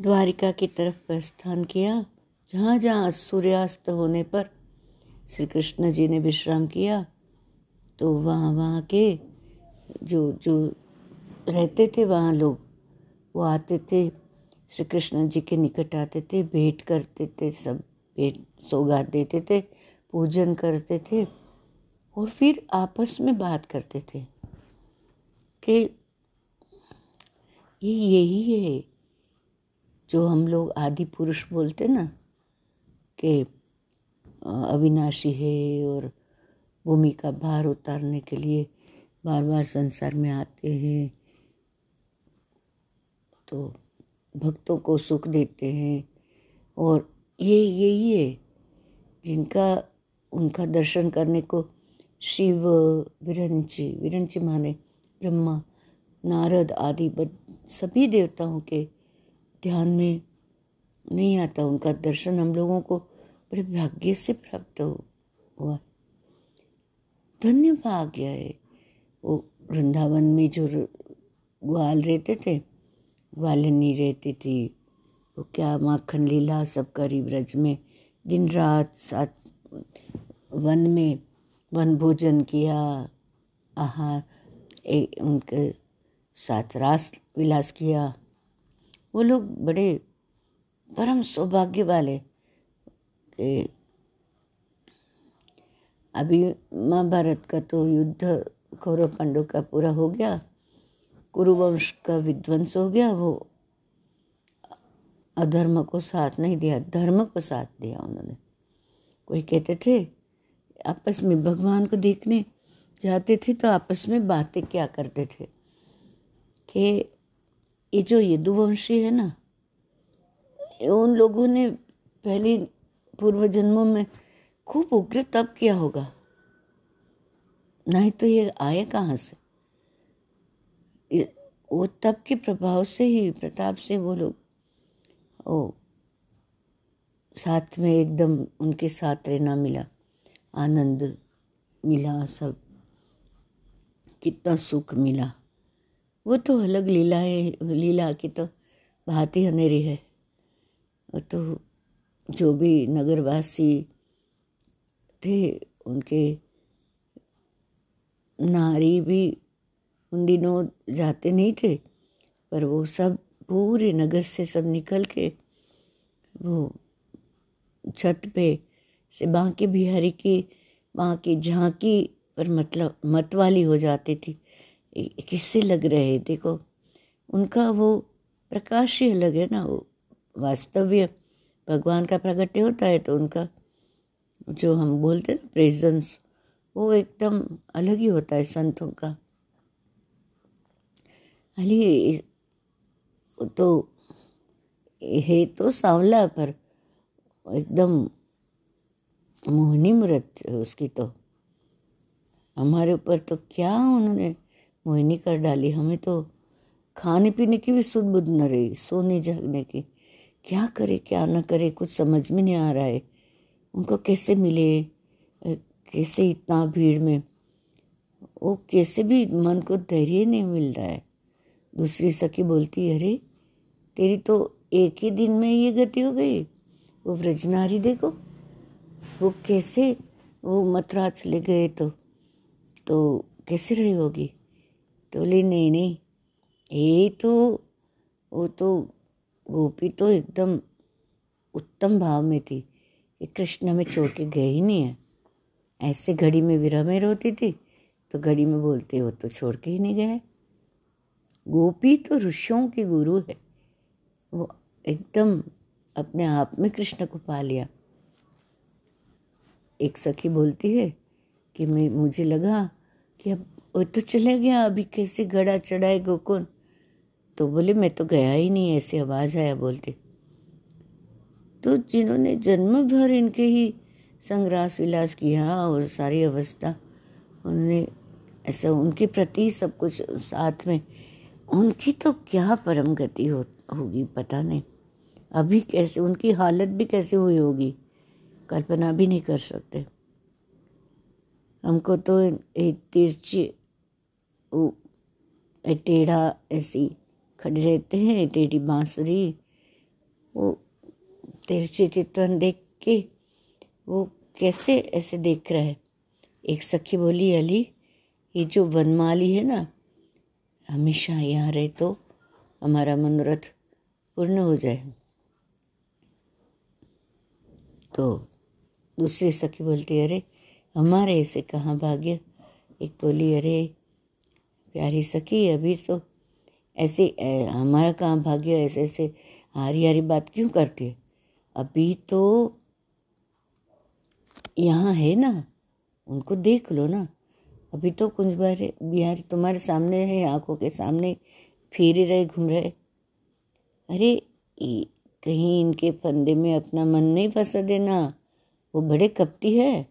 द्वारिका की तरफ़ प्रस्थान किया, जहाँ जहाँ सूर्यास्त होने पर श्री कृष्ण जी ने विश्राम किया तो वहाँ वहाँ के जो जो रहते थे वहाँ लोग, वो आते थे श्री कृष्ण जी के निकट आते थे, भेंट करते थे, सब भेंट सौगात देते थे, पूजन करते थे, और फिर आपस में बात करते थे कि ये यही है जो हम लोग आदि पुरुष बोलते ना, कि अविनाशी है और भूमि का भार उतारने के लिए बार बार संसार में आते हैं तो भक्तों को सुख देते हैं। और ये यही है जिनका, उनका दर्शन करने को शिव विरंची विरंची माने ब्रह्मा, नारद आदि सभी देवताओं के ध्यान में नहीं आता। उनका दर्शन हम लोगों को बड़े भाग्य से प्राप्त हुआ। धन्य भाग्य है। वो वृंदावन में जो ग्वाल रहते थे, ग्वालिनी रहती थी। वो क्या माखन लीला सब करी ब्रज में, दिन रात साथ वन में वन भोजन किया, आहार उनके साथ रास विलास किया। वो लोग बड़े परम सौभाग्य वाले अभी महाभारत का तो युद्ध कौरव पांडव का पूरा हो गया, कुरुवंश का विध्वंस हो गया, वो अधर्म को साथ नहीं दिया, धर्म को साथ दिया उन्होंने। कोई कहते थे, आपस में भगवान को देखने जाते थे तो आपस में बातें क्या करते थे? कि ये जो यदुवंशी है ना उन लोगों ने पहले पूर्व जन्मों में खूब उग्र तप किया होगा। नहीं तो ये आए कहाँ से? वो तप के प्रभाव से ही, प्रताप से वो लोग, ओ, साथ में एकदम उनके साथ रहना मिला, आनंद मिला सब, कितना सुख मिला। वो तो अलग लीला है, लीला की तो बात ही अनेरी है। तो जो भी नगरवासी थे, उनके नारी भी उन दिनों जाते नहीं थे, पर वो सब पूरे नगर से सब निकल के वो छत पे से बांके बिहारी की वहाँ की झांकी पर मतलब मत वाली हो जाती थी। कैसे लग रहे हैं? देखो, उनका वो प्रकाश ही अलग है ना, वो वास्तव्य। भगवान का प्रगट्य होता है तो उनका जो हम बोलते हैं प्रेजेंस वो एकदम अलग ही होता है संतों का। अली तो है तो सांवला, पर एकदम मोहनी मृत उसकी तो। हमारे ऊपर तो क्या उन्होंने मोहिनी कर डाली। हमें तो खाने पीने की भी सुध बुध न रही, सोने जगने की। क्या करे, क्या ना करे, कुछ समझ में नहीं आ रहा है। उनको कैसे मिले? कैसे इतना भीड़ में? वो कैसे भी मन को धैर्य नहीं मिल रहा है। दूसरी सखी बोलती, अरे, तेरी तो एक ही दिन में ये गति हो गई। वो व्रजनारी देखो, वो कैसे, वो मथुरा चले गए तो तो कैसे रही होगी? बोली नहीं नहीं ये तो वो तो गोपी तो एकदम उत्तम भाव में थी ये कृष्ण में छोड़ के गए ही नहीं है ऐसे घड़ी में विरह में रोती थी तो घड़ी में बोलते हो तो छोड़ के ही नहीं गए गोपी तो ऋषियों की गुरु है वो एकदम अपने आप में कृष्ण को पा लिया एक सखी बोलती है कि मैं मुझे लगा कि अब वो तो चले गया, अभी कैसे गड़ा चढ़ाए गोकुन तो बोले, मैं तो गया ही नहीं, ऐसी आवाज़ आया बोलते। तो जिन्होंने जन्म भर इनके ही संग्रास विलास किया और सारी अवस्था, उन्होंने ऐसा उनके प्रति सब कुछ साथ में, उनकी तो क्या परम गति हो, होगी, पता नहीं। अभी कैसे, उनकी हालत भी कैसे हुई होगी? कल्पना भी नहीं कर सकते। हमको तो एक तिरछी टेढ़ा ऐसी खड़े रहते हैं टेढ़ी बांसुरी। वो तिरछे चित्रण देख के वो कैसे ऐसे देख रहा है? एक सखी बोली, अली, ये जो वनमाली है ना, हमेशा यहाँ रहे तो हमारा मनोरथ पूर्ण हो जाए। तो दूसरी सखी बोलती, अरे, हमारे ऐसे कहाँ भाग्य? एक बोली, अरे प्यारी सखी, अभी तो ऐसे हमारा कहाँ भाग्य ऐसे ऐसे हारी हारी बात क्यों करती है? अभी तो यहाँ है ना, उनको देख लो ना। अभी तो कुछ कुंज बिहार तुम्हारे सामने है, आँखों के सामने फिर रहे, घूम रहे। अरे कहीं इनके फंदे में अपना मन नहीं फंसा देना। वो बड़े कपटी है।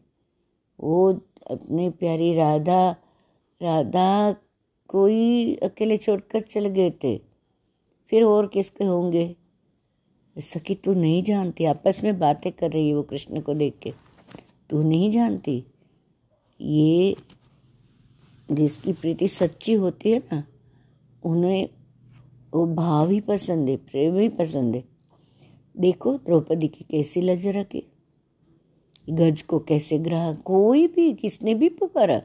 वो अपने प्यारी राधा राधा कोई अकेले छोड़कर चल गए थे। फिर और किसके होंगे? सखी, तू नहीं जानती। आपस में बातें कर रही है वो कृष्ण को देख के। तू नहीं जानती? ये जिसकी प्रीति सच्ची होती है ना, उन्हें वो भाव ही पसंद है, प्रेम ही पसंद है। देखो, द्रौपदी की कैसी लज रखी। गज को कैसे ग्रह, कोई भी, किसने भी पुकारा।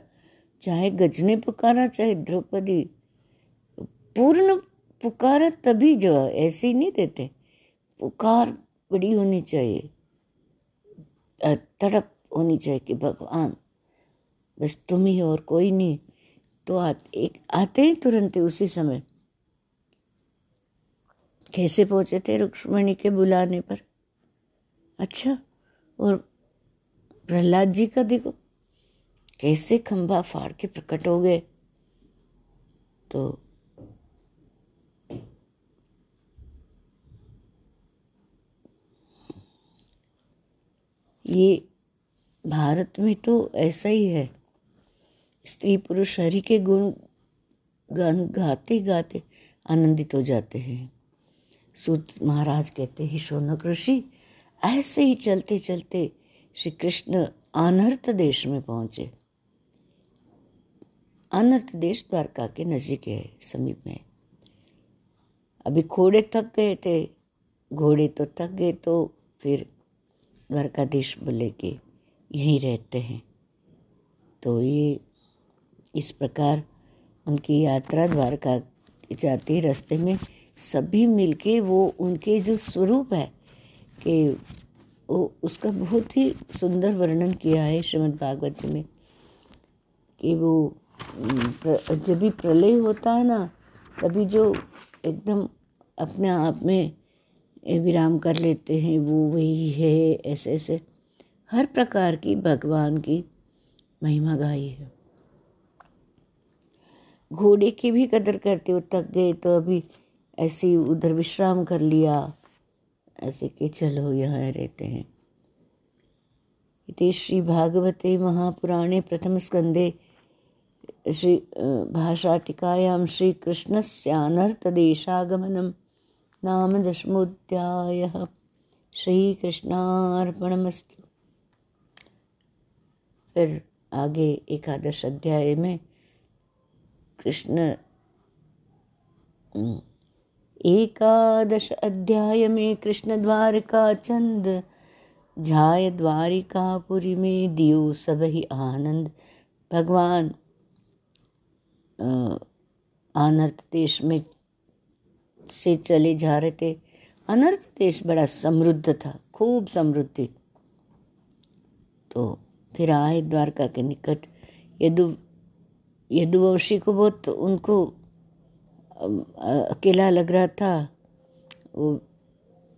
चाहे गज ने पुकारा चाहे द्रौपदी पूर्ण पुकारा तभी जो ऐसे ही नहीं देते। पुकार बड़ी होनी चाहिए। तड़प होनी चाहिए कि भगवान बस तुम ही और कोई नहीं। तो आ, एक आते ही तुरंत उसी समय। कैसे पहुँचे थे रुक्ष्मणी के बुलाने पर? अच्छा और प्रहलाद जी का देखो कैसे खंभा फाड़ के प्रकट हो गए? तो ये भारत में तो ऐसा ही है। स्त्री पुरुष हरि के गुण गान गाते गाते आनंदित हो जाते हैं। सूत महाराज कहते हैं शौनक ऋषि, ऐसे ही चलते चलते श्री कृष्ण अनर्थ देश में पहुँचे। अनर्थ देश द्वारका के नजीक है, समीप में। अभी घोड़े थक गए थे, घोड़े तो थक गए तो फिर द्वारकाधीश बोले कि यहीं रहते हैं। तो ये इस प्रकार उनकी यात्रा द्वारका जाती रास्ते में सभी मिलके वो उनके जो स्वरूप है कि वो उसका बहुत ही सुंदर वर्णन किया है श्रीमद् भागवत जी में कि वो जब भी प्रलय होता है ना, तभी जो एकदम अपने आप में विराम कर लेते हैं, वो वही है, ऐसे ऐसे। हर प्रकार की भगवान की महिमा गाई है। घोड़े की भी कदर करते हो थक गए तो अभी ऐसे उधर विश्राम कर लिया। ऐसे के चलो, यहाँ रहते हैं। श्री भागवते महापुराणे प्रथम स्कंदे श्री भाषा टीकायां श्री नाम दशमोध्यायः श्रीकृष्णार्पणमस्तु। फिर आगे एकादश अध्याय में कृष्ण एकादश अध्याय में कृष्ण द्वारका चंद झाय द्वारिकापुरी में दियो सब ही आनंद। भगवान अनर्थ देश में से चले जा रहे थे। अनर्थ देश बड़ा समृद्ध था, खूब समृद्धि। तो फिर आए द्वारका के निकट। यदु, यदुवंशी को बहुत उनको अकेला लग रहा था। वो,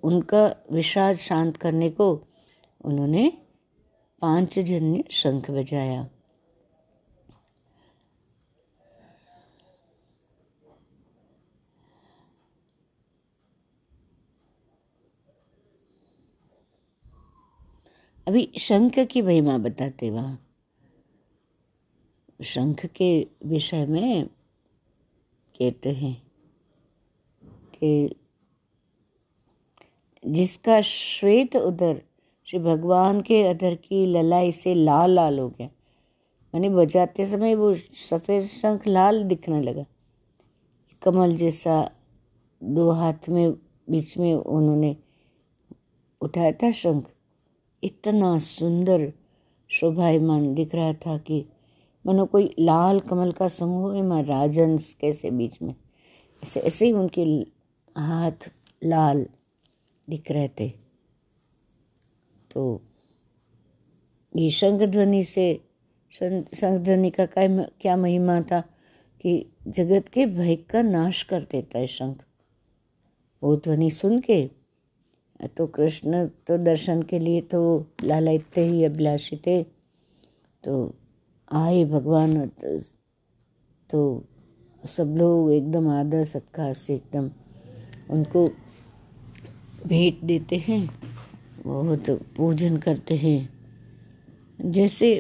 उनका विषाद शांत करने को उन्होंने पाँच जन्य शंख बजाया। अभी शंख की महिमा बताते वहाँ। शंख के विषय में कहते हैं कि जिसका श्वेत उदर, श्री भगवान के अधर की ललाई से लाल लाल हो गया। मैंने बजाते समय वो सफ़ेद शंख लाल दिखने लगा। कमल जैसा दो हाथ में, बीच में उन्होंने उठाया था शंख। इतना सुंदर शोभायमान दिख रहा था कि मनो कोई लाल कमल का समूह है राजन कैसे बीच में? ऐसे ऐसे ही उनके हाथ लाल दिख रहे थे। तो ये शंख ध्वनि से शंख ध्वनि का क्या महिमा था कि जगत के भय का नाश कर देता है शंख। वो ध्वनि सुन के तो कृष्ण तो दर्शन के लिए तो लालायते ही अभिलाषी थे तो आए भगवान तो सब लोग एकदम आदर सत्कार से एकदम उनको भेंट देते हैं, बहुत पूजन करते हैं। जैसे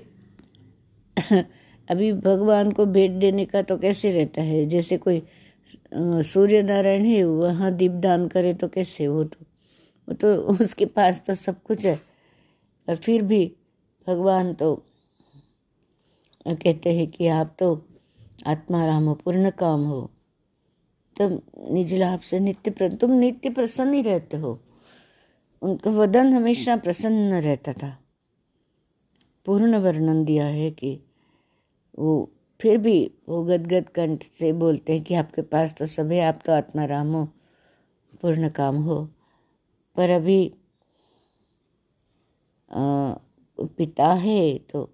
अभी भगवान को भेंट देने का तो कैसे रहता है? जैसे कोई सूर्य नारायण है, वहाँ दीपदान करे तो कैसे? वो तो वो तो उसके पास तो सब कुछ है। पर फिर भी भगवान तो कहते हैं कि आप तो आत्मा राम हो पूर्ण काम हो। तुम निज लाभ से नित्य प्र, तुम नित्य प्रसन्न ही रहते हो। उनका वदन हमेशा प्रसन्न रहता था। पूर्ण वर्णन दिया है कि वो फिर भी वो गदगद कंठ से बोलते हैं कि आपके पास तो सब है आप तो आत्मा राम हो पूर्ण काम हो। पर अभी आ, पिता है तो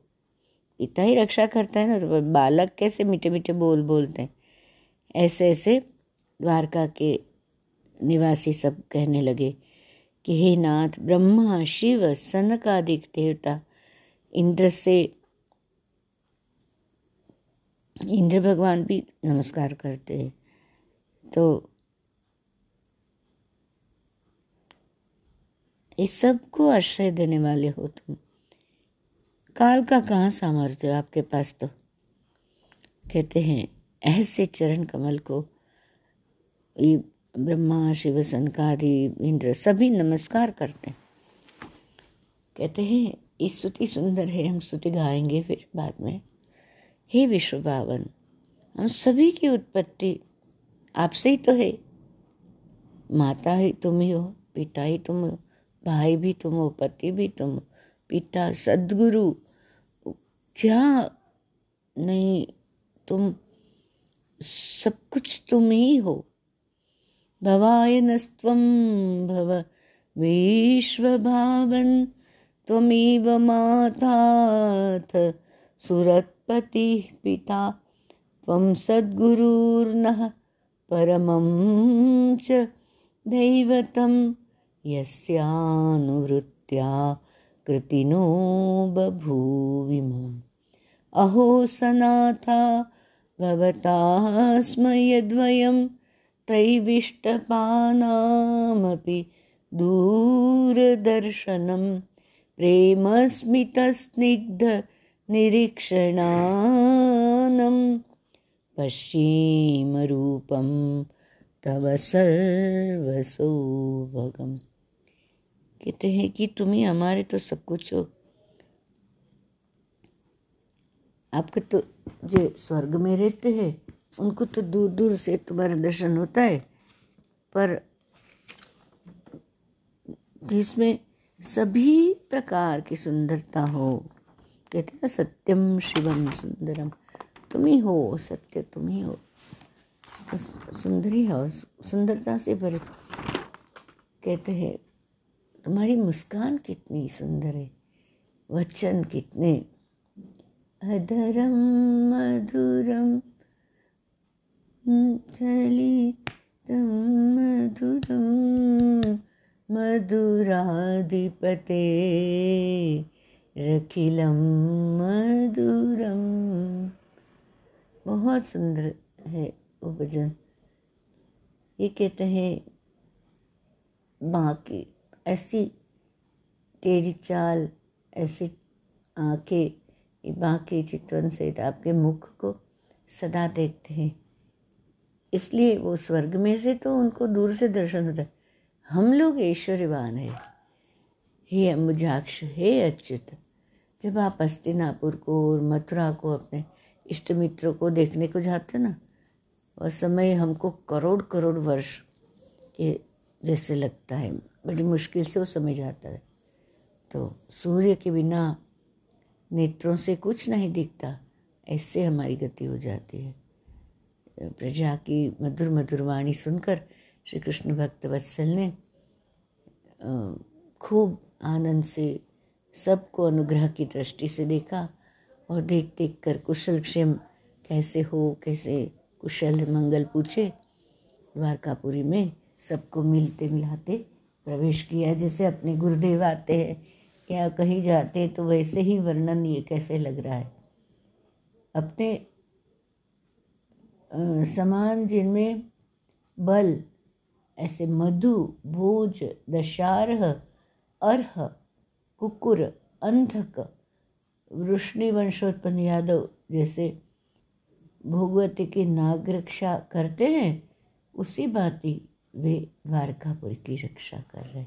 पिता ही रक्षा करता है ना तो बालक कैसे मीठे मीठे बोल बोलते हैं? ऐसे ऐसे द्वारका के निवासी सब कहने लगे कि हे नाथ ब्रह्मा शिव सनकादिक देवता इंद्र से इंद्र भगवान भी नमस्कार करते हैं। तो इस सबको आश्रय देने वाले हो तुम। काल का कहाँ सामर्थ्य आपके पास तो? कहते हैं, ऐसे चरण कमल को ये ब्रह्मा, शिव सनकादि इंद्र सभी नमस्कार करते हैं। कहते हैं, ये स्तुति सुंदर है, हम स्तुति गाएँगे फिर बाद में। हे विश्व बावन, हम सभी की उत्पत्ति आपसे ही तो है। माता ही तुम ही हो, पिता ही तुम हो। भाई भी तुम हो, पति भी तुम पिता, सदगुरु, क्या नहीं तुम, सब कुछ तुम ही हो। भवाय नस्त्वं भव विश्वभावन त्वमेव माताथ सुरत्पति पिता, त्वं सद्गुरुर्नः परमं च दैवतं यस्यानुवृत्त्या कृतिनो बभूविमम् अहो सनाथा भवता स्म यद्वयं त्रैविष्टपानामपि दूरदर्शनं प्रेमस्मितस्निग्धनिरीक्षणानं पश्येमरूपं तव सर्वसौभगम् कहते हैं कि तुम ही हमारे तो सब कुछ हो। आपके तो जो स्वर्ग में रहते हैं, उनको तो दूर दूर से तुम्हारा दर्शन होता है। पर जिसमें सभी प्रकार की सुंदरता हो, कहते हैं सत्यम शिवम सुंदरम। तुम ही हो, सत्य तुम ही हो। तो सुंदरी हो सुंदरता से भरे, कहते हैं तुम्हारी मुस्कान कितनी सुंदर है, वचन कितने। अधरम, मधुरम, चलितम, मधुरम, मधुराधिपते, रखिलम, मधुरम। बहुत सुंदर है वो भजन। ये कहते हैं माँ की ऐसी तेरी चाल, ऐसी आँखें बाकी चितवन से आपके मुख को सदा देखते हैं। इसलिए वो स्वर्ग में से तो उनको दूर से दर्शन होता है। हम लोग ऐश्वर्यवान है। हे अम्बुजाक्ष, हे अच्युत, जब आप अस्तिनापुर को और मथुरा को अपने इष्ट मित्रों को देखने को जाते ना, वह समय हमको करोड़ करोड़ वर्ष के जैसे लगता है। बड़ी मुश्किल से वो समझ जाता है। तो सूर्य के बिना नेत्रों से कुछ नहीं दिखता, ऐसे हमारी गति हो जाती है। प्रजा की मधुर मधुर वाणी सुनकर श्री कृष्ण भक्त वत्सल ने खूब आनंद से सबको अनुग्रह की दृष्टि से देखा और देख देख कर कुशल क्षेम कैसे हो, कैसे कुशल मंगल पूछे। द्वारकापुरी में सबको मिलते मिलाते प्रवेश किया जैसे अपने गुरुदेव आते हैं, या कहीं जाते हैं तो वैसे ही वर्णन ये कैसे लग रहा है? अपने समान जिनमें बल, ऐसे मधु, भोज, दशारह, अर्ह, कुकुर, अंधक वृष्णि वंशोत्पन्न यादव जैसे भोगवती की नाग रक्षा करते हैं, उसी भांति वे द्वारकापुर की रक्षा कर रहे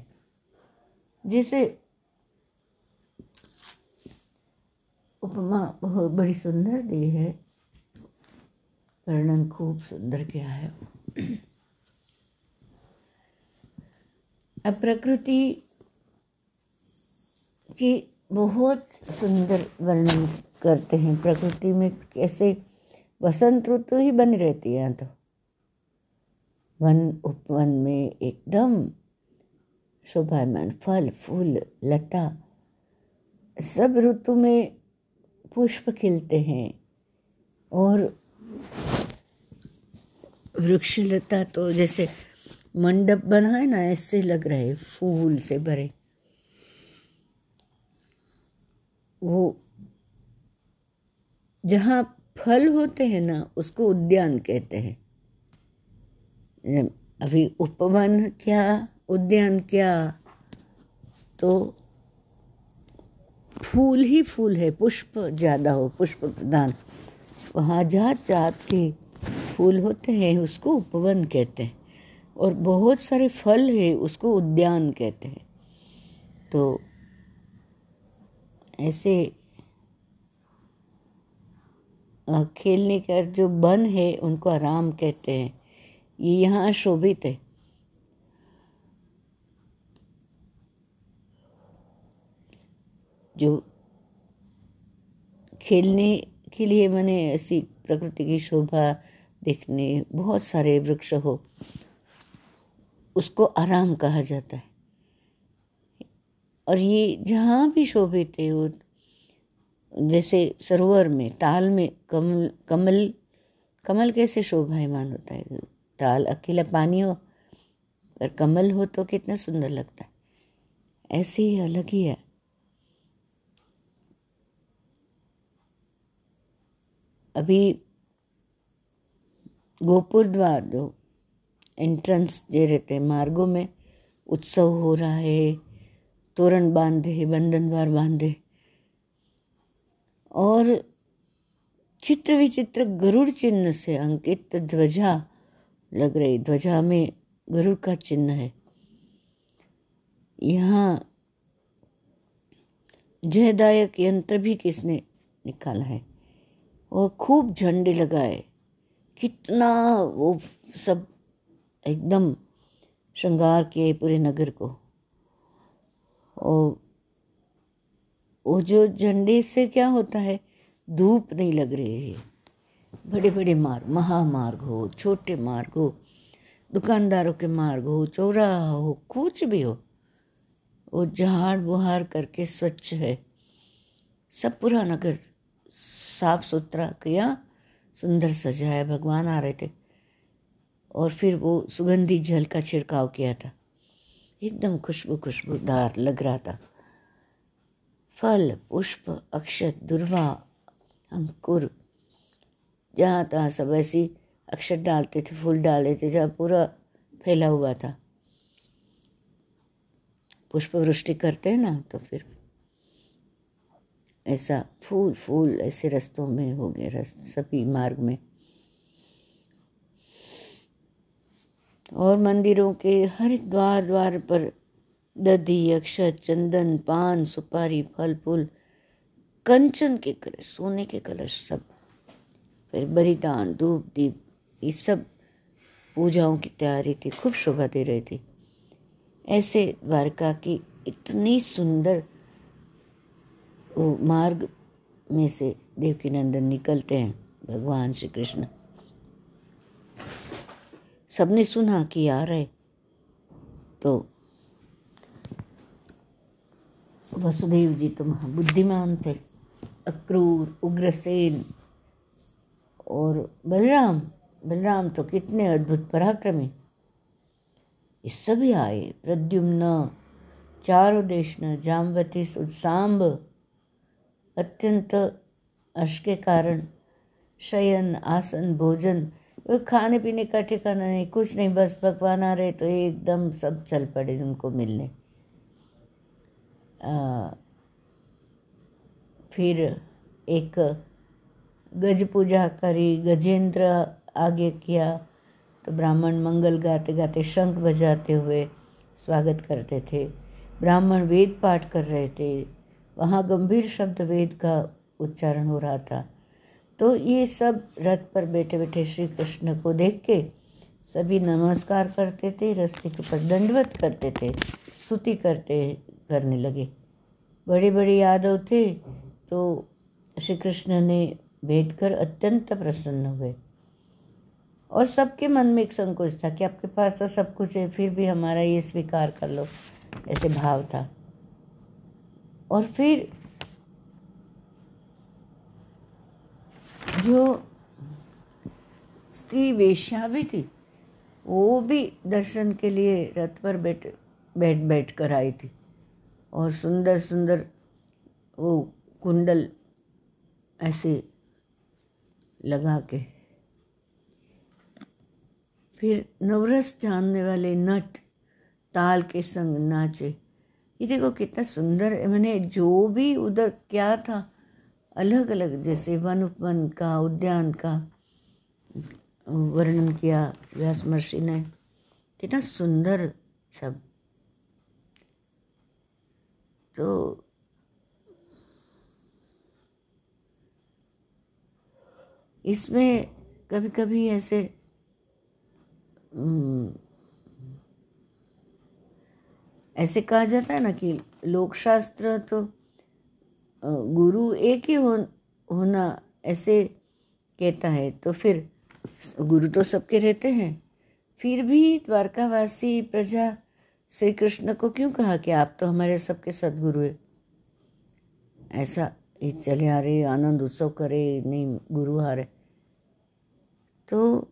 जैसे उपमा बहुत बड़ी सुंदर दी है। वर्णन खूब सुंदर किया है। अब प्रकृति की बहुत सुंदर वर्णन करते हैं। प्रकृति में कैसे वसंत ऋतु ही बनी रहती है तो वन उपवन में एकदम शोभायमान, फल, फूल, लता, सब ऋतु में पुष्प खिलते हैं। और वृक्षलता तो जैसे मंडप बना है ना, ऐसे लग रहे फूल से भरे। वो जहाँ फल होते हैं ना, उसको उद्यान कहते हैं। अभी उपवन क्या, उद्यान क्या तो फूल ही फूल है, पुष्प ज़्यादा हो, पुष्प प्रधान। वहाँ जात जात के फूल होते हैं, उसको उपवन कहते हैं। और बहुत सारे फल है, उसको उद्यान कहते हैं। तो ऐसे खेलने का जो बन है, उनको आराम कहते हैं। ये यहाँ शोभित है। जो खेलने के लिए मैंने ऐसी प्रकृति की शोभा देखने, बहुत सारे वृक्ष हो, उसको आराम कहा जाता है। और ये जहाँ भी शोभित है, वो जैसे सरोवर में, ताल में कमल कमल कमल कैसे शोभायमान होता है? ताल अकेला पानी हो और कमल हो तो कितना सुंदर लगता है। ऐसे ही अलग ही है। अभी गोपुर द्वार जो एंट्रेंस दे रहते हैं मार्गों में उत्सव हो रहा है, तोरण बांधे बंधन द्वार बांधे। और चित्र विचित्र गरुड़ चिन्ह से अंकित ध्वजा लग रही ध्वजा में गरुड़ का चिन्ह है। यहाँ जयदायक यंत्र भी किसने निकाला है? और खूब झंडे लगाए। कितना वो सब एकदम श्रृंगार किए पूरे नगर को। और वो जो झंडे से क्या होता है? धूप नहीं लग रही है। बड़े बड़े मार्ग, महामार्ग हो, छोटे मार्ग हो, दुकानदारों के मार्ग हो, चौराहा हो, कुछ भी हो, वो झाड़ बुहार करके स्वच्छ है। सब पूरा नगर साफ़ सुथरा किया, सुंदर सजाया, भगवान आ रहे थे। और फिर वो सुगंधी जल का छिड़काव किया था। एकदम खुशबू खुशबूदार लग रहा था। फल, पुष्प, अक्षत, दुर्वा, अंकुर जहाँ तहाँ सब ऐसी अक्षर डालते थे, फूल डाले थे, जहाँ पूरा फैला हुआ था। पुष्प वृष्टि करते हैं ना तो फिर ऐसा फूल फूल ऐसे रस्तों में हो गए, रस, सभी मार्ग में। और मंदिरों के हर एक द्वार द्वार पर दधी, अक्षत, चंदन, पान, सुपारी, फल, फूल, कंचन के कलश, सोने के कलश सब। फिर बलिदान धूप, दीप, ये सब पूजाओं की तैयारी थी, खूब शोभा दे रही थी। ऐसे द्वारका की इतनी सुंदर वो मार्ग में से देवकी नंदन निकलते हैं, भगवान श्री कृष्ण। सबने सुना कि आ रहे तो वसुदेव जी तो महाबुद्धिमान थे, अक्रूर, उग्रसेन और बलराम बलराम तो कितने अद्भुत पराक्रमी। ये सभी आए प्रद्युम्न चारों देशन जामवती सांब। अत्यंत अश के कारण शयन आसन भोजन खाने पीने का ठिकाना नहीं कुछ नहीं बस भगवान आ रहे तो एकदम सब चल पड़े उनको मिलने। आ, फिर एक गज पूजा करी, गजेंद्र आगे किया तो ब्राह्मण मंगल गाते गाते शंख बजाते हुए स्वागत करते थे। ब्राह्मण वेद पाठ कर रहे थे। वहाँ गंभीर शब्द वेद का उच्चारण हो रहा था। तो ये सब रथ पर बैठे बैठे श्री कृष्ण को देख के सभी नमस्कार करते थे, रस्ते के ऊपर दंडवत करते थे, स्तुति करते, करने लगे। बड़े बड़े यादव थे तो श्री कृष्ण ने भेंट कर अत्यंत प्रसन्न हुए। और सबके मन में एक संकोच था कि आपके पास तो सब कुछ है, फिर भी हमारा ये स्वीकार कर लो, ऐसे भाव था। और फिर जो स्त्री वेश्या भी थी, वो भी दर्शन के लिए रथ पर बैठ बैठ बैठ कर आई थी। और सुंदर सुंदर वो कुंडल ऐसे लगा के। फिर नवरस जानने वाले नट ताल के संग नाचे। ये देखो कितना सुंदर है। मैंने जो भी उधर क्या था अलग अलग जैसे वन उपवन का, उद्यान का, वर्णन किया व्यास महर्षि ने। कितना सुंदर सब। तो इसमें कभी कभी ऐसे। ऐसे कहा जाता है ना कि लोकशास्त्र तो गुरु एक ही हो होना ऐसे कहता है तो फिर गुरु तो सबके रहते हैं फिर भी द्वारकावासी प्रजा श्री कृष्ण को क्यों कहा कि आप तो हमारे सबके सदगुरु है ऐसा ये चले आ रहे, आनंद उत्सव करे, नहीं, गुरु आ रहे तो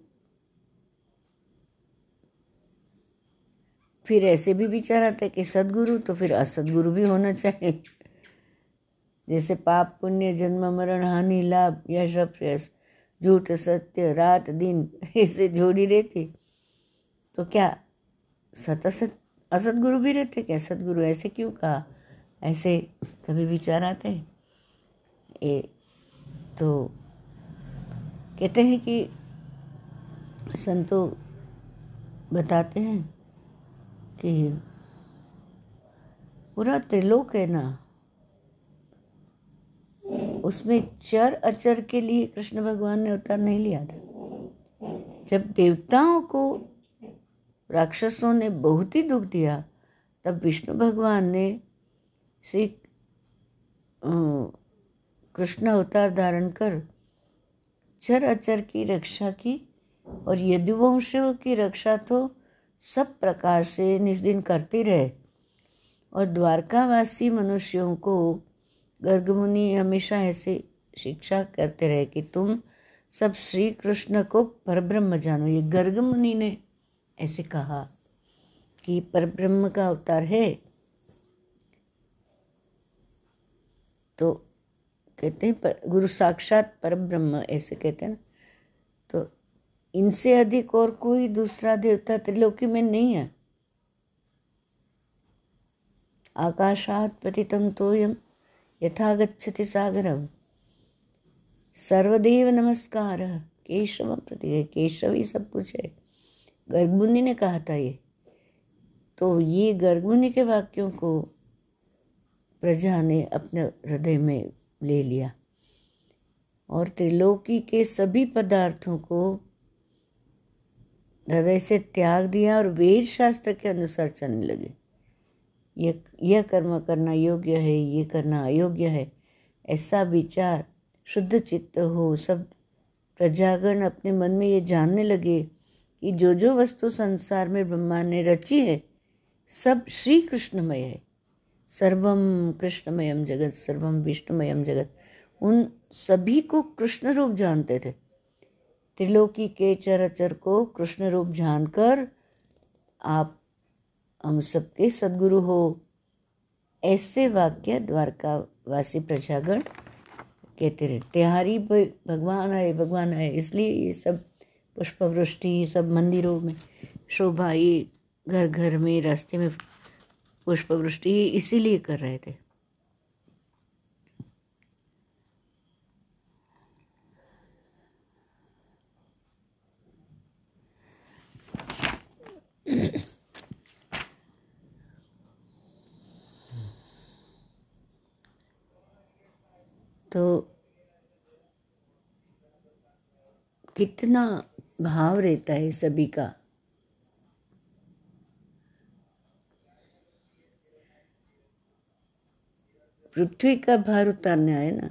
फिर ऐसे भी विचार आता है कि सदगुरु तो फिर असदगुरु भी होना चाहिए। जैसे पाप, पुण्य, जन्म, मरण, हानि, लाभ, यश, अप्रयस, झूठ, सत्य, रात, दिन, ऐसे जोड़ी रहती। तो क्या सत असत, असदगुरु भी रहते क्या? सदगुरु ऐसे क्यों कहा? ऐसे कभी विचार आते हैं? ये तो कहते हैं कि संतो बताते हैं कि पूरा त्रिलोक है ना। उसमें चर अचर के लिए कृष्ण भगवान ने अवतार नहीं लिया था। जब देवताओं को राक्षसों ने बहुत ही दुख दिया, तब विष्णु भगवान ने श्री कृष्ण अवतार धारण कर चर अचर की रक्षा की और यदुवंशों की रक्षा तो सब प्रकार से निस्दिन करते रहे। और द्वारकावासी मनुष्यों को गर्गमुनि हमेशा ऐसे शिक्षा करते रहे कि तुम सब श्री कृष्ण को परब्रह्म जानो। ये गर्ग मुनि ने ऐसे कहा कि परब्रह्म का अवतार है। तो कहते हैं गुरु साक्षात परब्रह्म ऐसे कहते हैं ना इनसे अधिक और कोई दूसरा देवता त्रिलोकी में नहीं है। आकाशात पतितम तोयम यथा सागरम। सर्वदेव नमस्कार। केशव प्रति केशव ही सब कुछ है। गर्गमुनि ने कहा था ये। तो ये गर्गमुनि के वाक्यों को प्रजा ने अपने हृदय में ले लिया। और त्रिलोकी के सभी पदार्थों को हृदय से त्याग दिया और वेद शास्त्र के अनुसार चलने लगे। यह यह कर्म करना योग्य है, ये करना अयोग्य है, ऐसा विचार शुद्ध चित्त हो, सब प्रजागण अपने मन में ये जानने लगे कि जो जो वस्तु संसार में ब्रह्मा ने रची है, सब श्री कृष्णमय है। सर्वम कृष्णमयम जगत, सर्वम विष्णुमयम जगत। उन सभी को कृष्ण रूप जानते थे। त्रिलोकी के चरचर को कृष्ण रूप जानकर आप हम सबके सदगुरु हो। ऐसे वाक्य द्वारकावासी प्रजागण कहते रहे। त्योहारी भगवान आए भगवान आए, इसलिए ये सब पुष्पवृष्टि सब मंदिरों में शोभा, ये घर घर में रास्ते में पुष्पवृष्टि इसीलिए कर रहे थे। तो कितना भाव रहता है सभी का? पृथ्वी का भार उतारने आए ना।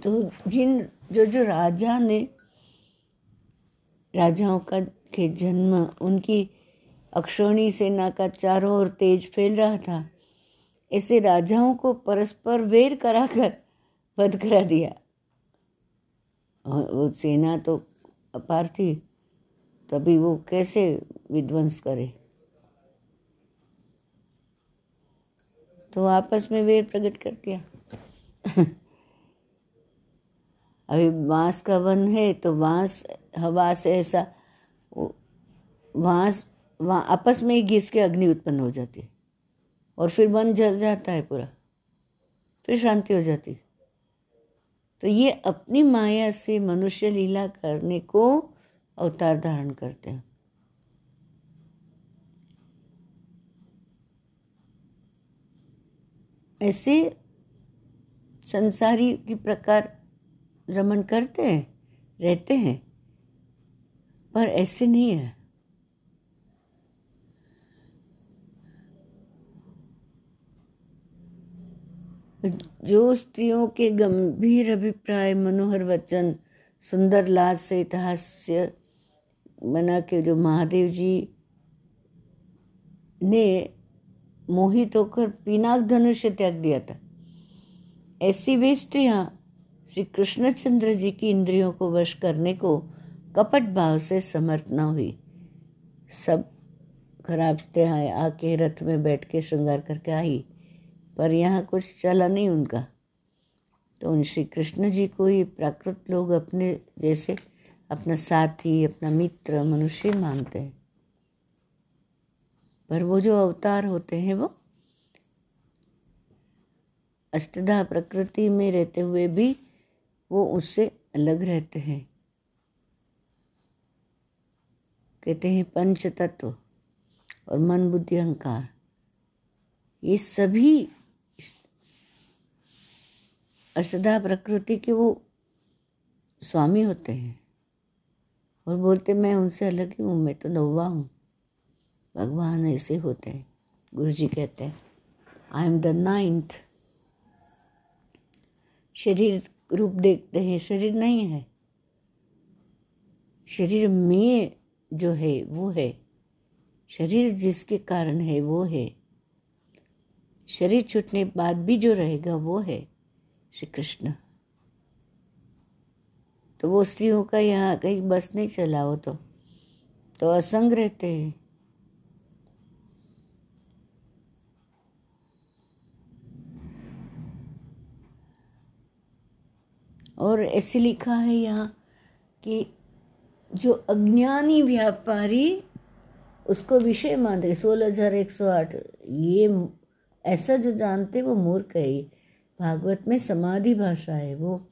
तो जिन, जो जो राजा ने, राजाओं का के जन्म उनकी अक्षोणी सेना का चारों ओर तेज फैल रहा था। ऐसे राजाओं को परस्पर वेर कराकर वध करा दिया। वो सेना तो अपार थी, तभी वो कैसे विध्वंस करे? तो आपस में वेर प्रकट कर दिया। अभी बाँस का वन है तो बाँस हवा से ऐसा बाँस वहाँ आपस में ही घिस के अग्नि उत्पन्न हो जाती है। और फिर वन जल जाता है पूरा। फिर शांति हो जाती तो ये अपनी माया से मनुष्य लीला करने को अवतार धारण करते हैं। ऐसे संसारी की प्रकार रमन करते हैं, रहते हैं, पर ऐसे नहीं है। जो स्त्रियों के गंभीर अभिप्राय, मनोहर वचन, सुंदर लाज से इतिहास्य बना के जो महादेव जी ने मोहित होकर पिनाक धनुष्य त्याग दिया था। ऐसी वे स्त्रियाँ श्री कृष्णचंद्र जी की इंद्रियों को वश करने को कपट भाव से समर्थ न हुई। सब खराब स्त्रियाँ आके रथ में बैठ के श्रृंगार करके आई। पर यहाँ कुछ चला नहीं उनका। तो उन श्री कृष्ण जी को ही प्राकृत लोग अपने जैसे अपना साथी, अपना मित्र, मनुष्य मानते हैं। पर वो जो अवतार होते हैं वो अष्टधा प्रकृति में रहते हुए भी वो उससे अलग रहते हैं। कहते हैं पंच तत्व और मन बुद्धि अहंकार। ये सभी अष्टधा प्रकृति के वो स्वामी होते हैं। और बोलते, मैं उनसे अलग ही हूँ, मैं तो नौवा हूँ। भगवान ऐसे होते हैं। गुरु जी कहते हैं आई एम द नाइन्थ शरीर रूप देखते हैं, शरीर नहीं है। शरीर में जो है, वो है। शरीर जिसके कारण है, वो है। शरीर छूटने बाद भी जो रहेगा, वो है। श्री कृष्ण तो वो स्त्रियों का यहाँ कहीं बस नहीं चला हो तो। तो असंग रहते हैं। और ऐसे लिखा है यहाँ कि जो अज्ञानी व्यापारी, उसको विषय मानते सोलह हज़ार एक सौ आठ, ये ऐसा जो जानते वो मूर्ख है भागवत में समाधि भाषा है वो,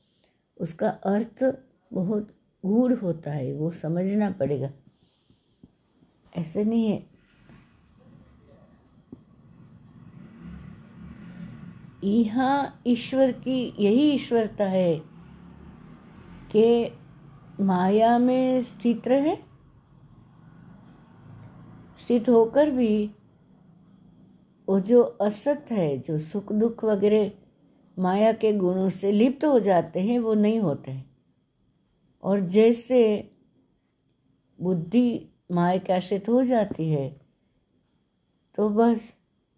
उसका अर्थ बहुत गूढ़ होता है, वो समझना पड़ेगा। ऐसे नहीं है। यहाँ ईश्वर की, यही ईश्वरता है कि माया में स्थित रहे, स्थित होकर भी वो जो असत है, जो सुख दुख वगैरह माया के गुणों से लिप्त हो जाते हैं, वो नहीं होते हैं। और जैसे बुद्धि माया आश्रित हो जाती है तो बस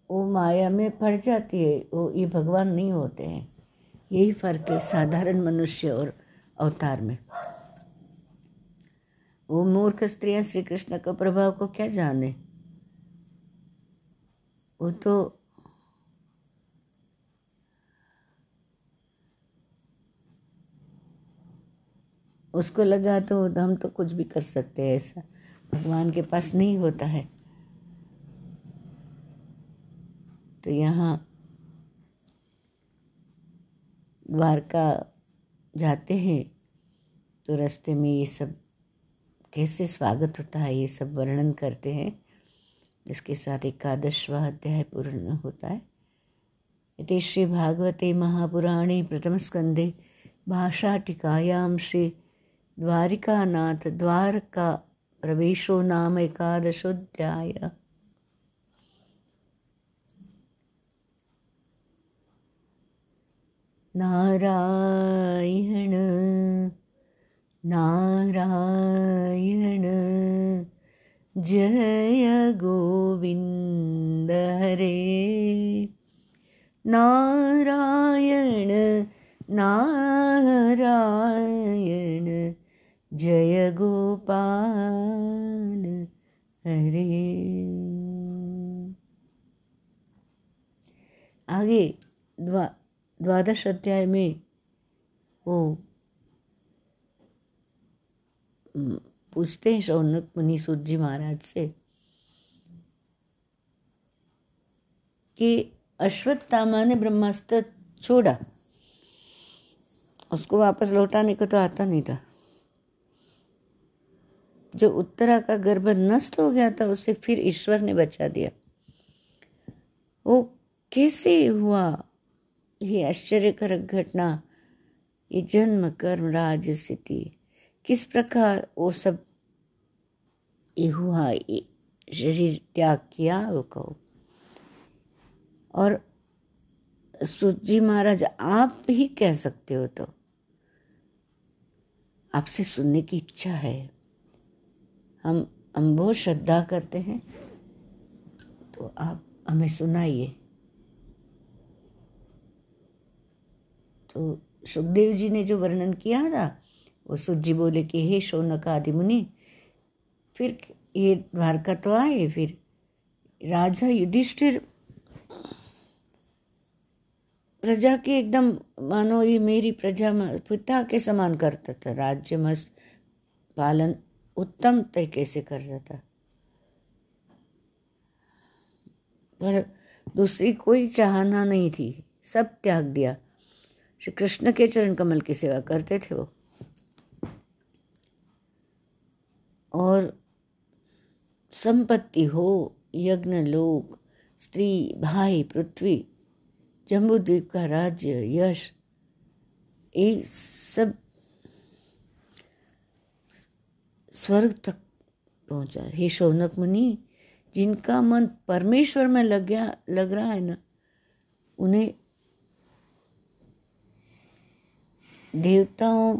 वो माया में पड़ जाती है, वो ये भगवान नहीं होते हैं। यही फ़र्क है साधारण मनुष्य और अवतार में। वो मूर्ख स्त्रियाँ श्री कृष्ण का प्रभाव को क्या जाने? वो तो उसको लगा तो हम तो कुछ भी कर सकते हैं ऐसा। भगवान के पास नहीं होता है। तो यहाँ द्वारका जाते हैं तो रास्ते में ये सब कैसे स्वागत होता है, ये सब वर्णन करते हैं, जिसके साथ एकादशवा अध्याय पूर्ण होता है। इति श्री भागवते महापुराणे भाषा टीकायाम श्री द्वारिकानाथ द्वारका प्रवेशो नाम एकादशोध्याय नारायण नारायण जय गोविन्द हरे। नारायण नारायण जय गोपाल हरे आगे द्वा, द्वादश अध्याय में, वो पूछते हैं शौनक मुनि सूत जी महाराज से कि अश्वत्थामा ने ब्रह्मास्त्र छोड़ा। उसको वापस लौटाने को तो आता नहीं था। जो उत्तरा का गर्भ नष्ट हो गया था, उसे फिर ईश्वर ने बचा दिया। वो कैसे हुआ ये आश्चर्यकारक घटना? ये जन्म, कर्म, राज, स्थिति, किस प्रकार वो सब ये हुआ? ये शरीर त्याग किया वो कहो और सुजी महाराज, आप ही कह सकते हो तो। आपसे सुनने की इच्छा है। हम हम बहुत श्रद्धा करते हैं। तो आप हमें सुनाइए। तो सुखदेव जी ने जो वर्णन किया था, वो सुख जी बोले कि, हे शौनक आदि मुनि, फिर ये द्वारका तो आए, फिर राजा युधिष्ठिर प्रजा के एकदम, मानो ये मेरी प्रजा पिता के समान करता था। राज्य मस्त, पालन उत्तम तरीके से कर रहा था पर दूसरी कोई चाहना नहीं थी। सब त्याग दिया। श्री कृष्ण के चरण कमल की सेवा करते थे वो। और संपत्ति हो, यज्ञ, लोक, स्त्री, भाई, पृथ्वी, जम्बूद्वीप का राज्य, यश, ये सब स्वर्ग तक पहुँचा हे। शौनक मुनि, जिनका मन परमेश्वर में लग गया, लग रहा है ना, उन्हें देवताओं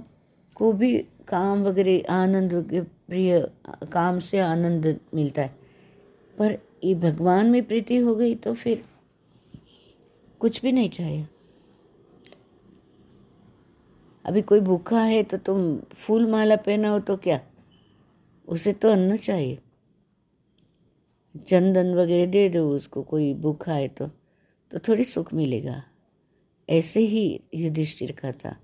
को भी काम वगैरह, आनंद प्रिय काम से आनंद मिलता है। पर ये भगवान में प्रीति हो गई तो फिर कुछ भी नहीं चाहिए। अभी कोई भूखा है तो तुम फूल माला पहनाओ तो क्या? उसे तो अन्न चाहिए। चंदन वगैरह दे दो, उसको कोई भूखा है तो तो थोड़ी सुख मिलेगा। ऐसे ही युधिष्ठिर का था।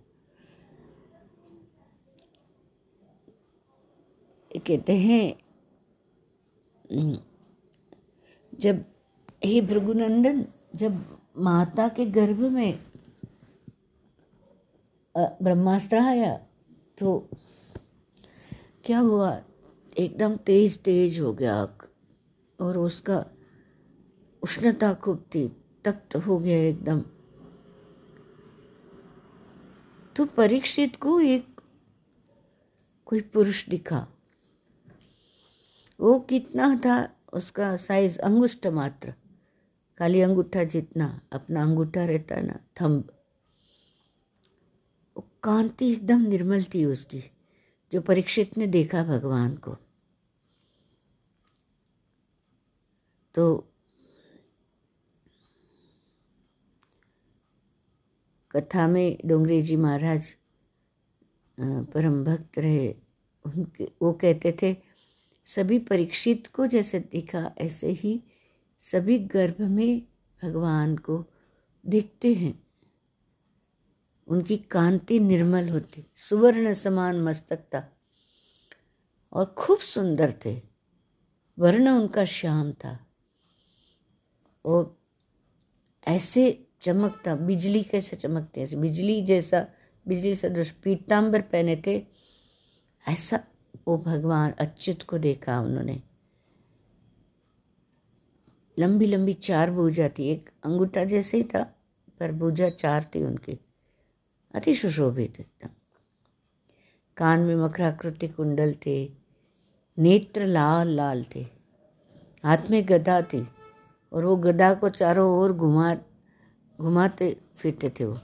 कहते हैं, जब, हे भृगुनंदन, जब माता के गर्भ में ब्रह्मास्त्र आया तो क्या हुआ? एकदम तेज तेज हो गया और उसका उष्णता खूब थी, तप्त हो गया एकदम। तो परीक्षित को एक कोई पुरुष दिखा। वो कितना था, उसका साइज़ अंगुष्ठ मात्र। खाली अंगूठा जितना, अपना अंगूठा रहता ना, थंब। कांति एकदम निर्मल थी उसकी। जो परीक्षित ने देखा भगवान को। तो कथा में डोंगरे जी महाराज परम भक्त रहे, उनके, वो कहते थे, सभी परीक्षित को जैसे दिखा, ऐसे ही सभी गर्भ में भगवान को देखते हैं। उनकी कांति निर्मल होती। सुवर्ण समान मस्तक था और खूब सुंदर थे। वर्ण उनका श्याम था। और ऐसे चमकता, बिजली कैसे चमकते, ऐसे बिजली जैसा, बिजली सदृश पीताम्बर पहने थे, ऐसा वो भगवान अच्युत को देखा उन्होंने। लंबी लंबी चार भूजा थी एक अंगूठा जैसे ही था, पर भूजा चार थी उनकी। अति सुशोभित एकदम। कान में मकराकृति कुंडल थे नेत्र लाल लाल थे। हाथ में गदा थी और वो गदा को चारों ओर घुमा, घुमाते फिरते थे वो।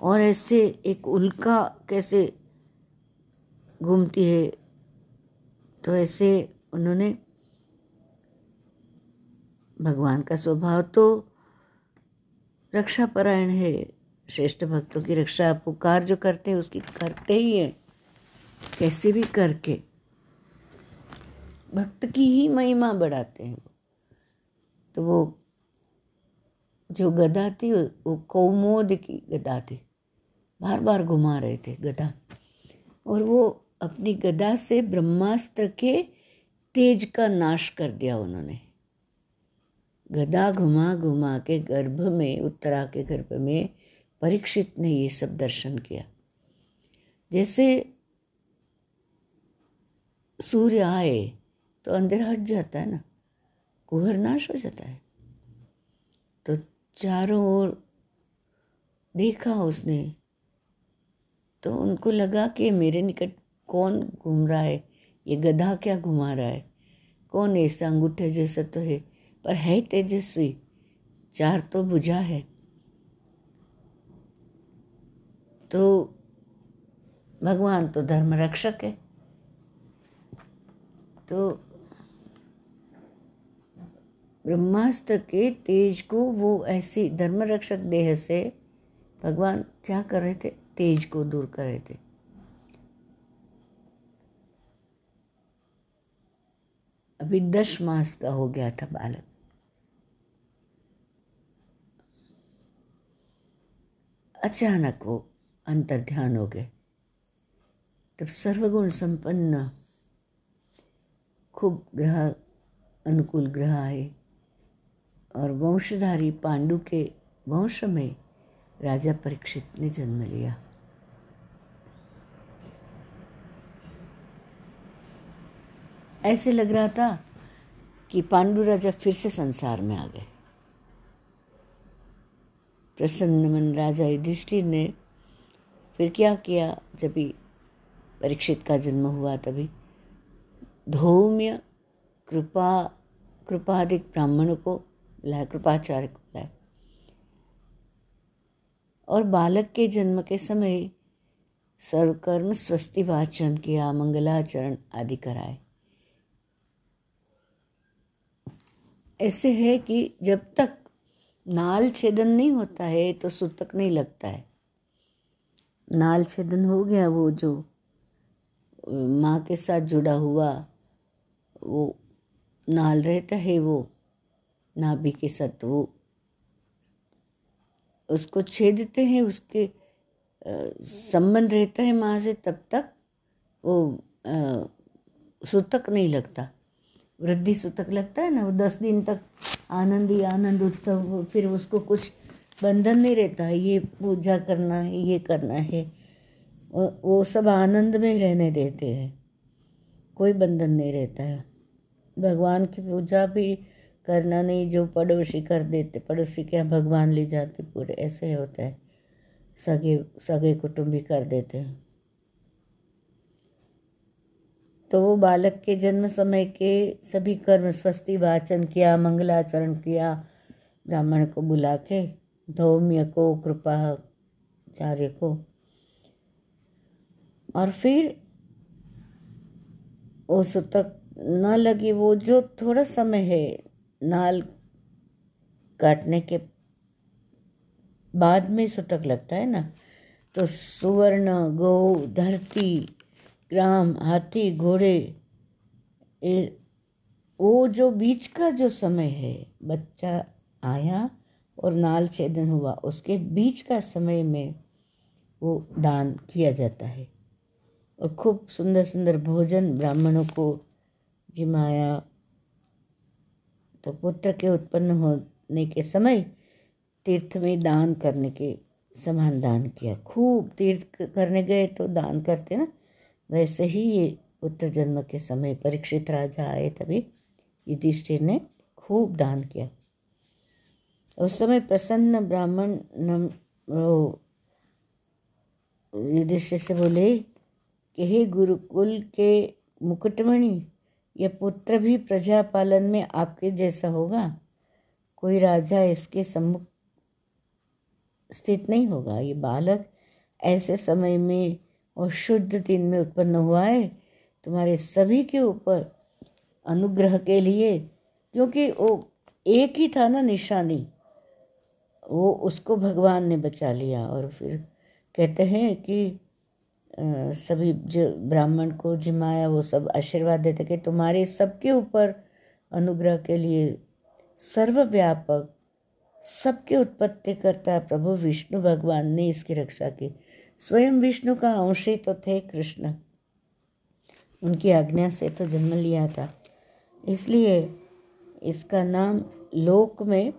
और ऐसे एक उल्का कैसे घूमती है तो ऐसे उन्होंने भगवान का स्वभाव तो रक्षा परायण है श्रेष्ठ भक्तों की रक्षा, पुकार जो करते हैं, उसकी करते ही है। कैसे भी करके। भक्त की ही महिमा बढ़ाते हैं तो वो जो गदा थी, वो कौमोद की गदा थी। बार बार घुमा रहे थे गदा। और वो अपनी गदा से ब्रह्मास्त्र के तेज का नाश कर दिया उन्होंने। गदा घुमा घुमा के गर्भ में, उत्तरा के गर्भ में परीक्षित ने ये सब दर्शन किया। जैसे सूर्य आए तो अंधेरा हट जाता है ना कुहर नाश हो जाता है। तो चारों ओर देखा उसने तो उनको लगा कि मेरे निकट कौन घूम रहा है, ये गधा क्या घुमा रहा है? कौन ऐसा अंगूठे जैसा तो है, पर है तेजस्वी, चार तो बुझा है। तो भगवान तो धर्म रक्षक है। तो ब्रह्मास्त्र के तेज को वो ऐसी धर्म रक्षक देह से भगवान क्या कर रहे थे? तेज को दूर कर रहे थे। अभी दस मास का हो गया था बालक। अचानक वो अंतर ध्यान हो गए। तब सर्वगुण संपन्न, खूब ग्रह, अनुकूल ग्रह आए और वंशधारी पांडु के वंश में राजा परीक्षित ने जन्म लिया। ऐसे लग रहा था कि पांडु राजा फिर से संसार में आ गए। प्रसन्न मन राजा युधिष्ठिर ने फिर क्या किया? जब भी परीक्षित का जन्म हुआ तभी। धौम्य कृपा कृपाधिक ब्राह्मण को लाए कृपाचार्य को लाए और बालक के जन्म के समय सर्वकर्म, स्वस्ति, वाचन किया, मंगलाचरण आदि कराए। ऐसे है कि जब तक नाल छेदन नहीं होता है तो सूतक नहीं लगता है। नाल छेदन हो गया वो जो माँ के साथ जुड़ा हुआ, वो नाल रहता है वो, नाभि के साथ वो, उसको छेदते हैं, उसके संबंध रहता है माँ से, तब तक वो सूतक नहीं लगता। वृद्धि सूतक लगता है ना, वो दस दिन तक आनंद ही आनंद, उत्सव, फिर उसको कुछ बंधन नहीं रहता है, ये पूजा करना है, ये करना है। वो सब आनंद में रहने देते हैं। कोई बंधन नहीं रहता है। भगवान की पूजा भी करना नहीं, जो पड़ोसी कर देते, पड़ोसी क्या भगवान ले जाते, पूरे ऐसे होता है। सगे सगे कुटुंबी कर देते हैं। तो वो बालक के जन्म समय के सभी कर्म, स्वस्ति, वाचन किया, मंगलाचरण किया, ब्राह्मण को बुला के धौम्य को कृपाचार्य को। और फिर वो सुतक न लगी वो जो थोड़ा समय है नाल काटने के बाद में सुतक लगता है ना? तो सुवर्ण, गौ, धरती, ग्राम, हाथी, घोड़े वो जो बीच का जो समय है, बच्चा आया और नाल छेदन हुआ, उसके बीच का समय में वो दान किया जाता है। और खूब सुंदर सुंदर भोजन ब्राह्मणों को जिमाया तो पुत्र के उत्पन्न होने के समय तीर्थ में दान करने के समान दान किया। खूब तीर्थ करने गए तो दान करते ना, वैसे ही ये पुत्र जन्म के समय परीक्षित राजा आए तभी युधिष्ठिर ने खूब दान किया। उस समय प्रसन्न ब्राह्मण युधिष्ठिर से बोले, कि हे गुरुकुल के मुकुटमणि, यह पुत्र भी प्रजा पालन में आपके जैसा होगा। कोई राजा इसके सम्मुख स्थित नहीं होगा। ये बालक ऐसे समय में और शुद्ध दिन में उत्पन्न हुआ है। तुम्हारे सभी के ऊपर अनुग्रह के लिए, क्योंकि वो एक ही था ना निशानी। वो उसको भगवान ने बचा लिया और फिर कहते हैं कि सभी जो ब्राह्मण को जिमाया, वो सब आशीर्वाद देते कि तुम्हारे सबके ऊपर अनुग्रह के लिए सर्वव्यापक, सबके उत्पत्ति करता प्रभु विष्णु भगवान ने इसकी रक्षा की। स्वयं विष्णु का अंश ही तो थे कृष्ण। उनकी आज्ञा से तो जन्म लिया था। इसलिए इसका नाम लोक में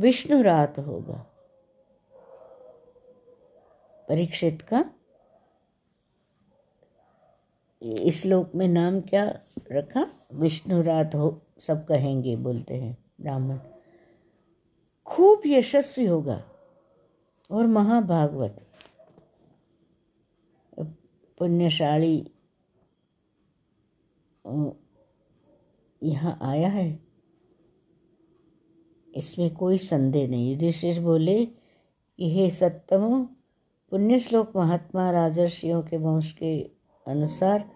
विष्णु रात होगा। परीक्षित का? इस लोक में नाम क्या रखा? विष्णु रात हो, सब कहेंगे, बोलते हैं ब्राह्मण। खूब यशस्वी होगा। और महाभागवत। पुण्यशाली यहाँ आया है। इसमें कोई संदेह नहीं। युधिष्ठिर बोले कि हे। सत्तमो पुण्य श्लोक महात्मा राजर्षियों के वंश के अनुसार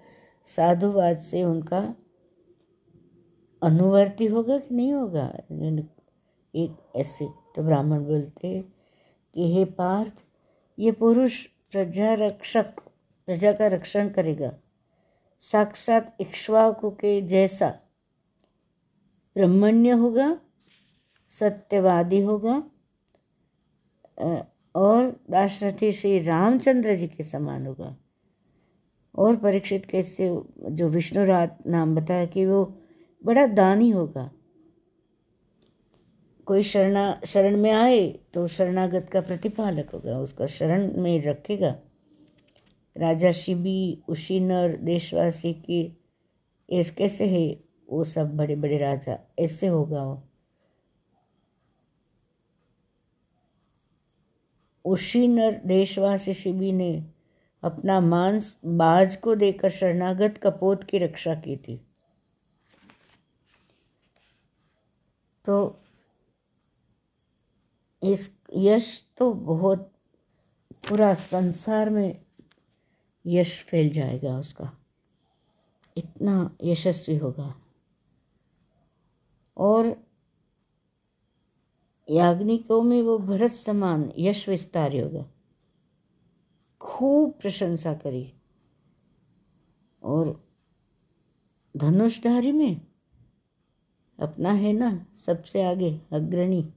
साधुवाद से उनका अनुवर्ती होगा कि नहीं होगा? एक ऐसे तो ब्राह्मण बोलते कि, हे पार्थ, ये पुरुष प्रजा रक्षक, प्रजा का रक्षण करेगा। साक्षात इक्ष्वाकु के जैसा ब्रह्मण्य होगा सत्यवादी होगा। और दाशरथी श्री रामचंद्र जी के समान होगा। और परीक्षित कैसे जो विष्णु रात नाम बताया कि वो बड़ा दानी होगा। कोई शरणा, शरण में आए तो शरणागत का प्रतिपालक होगा, उसका शरण में रखेगा। राजा शिबी उशीनर देशवासी की ऐस कैसे है? वो सब बड़े बड़े राजा ऐसे होगा वो। उशीनर देशवासी शिबी ने अपना मांस बाज को देकर शरणागत कपोत की रक्षा की थी। तो इस यश तो बहुत पूरा संसार में यश फैल जाएगा उसका। इतना यशस्वी होगा। और याग्निकों में वो भरत समान यश विस्तार होगा खूब प्रशंसा करी। और धनुषधारी में अपना है ना सबसे आगे अग्रणी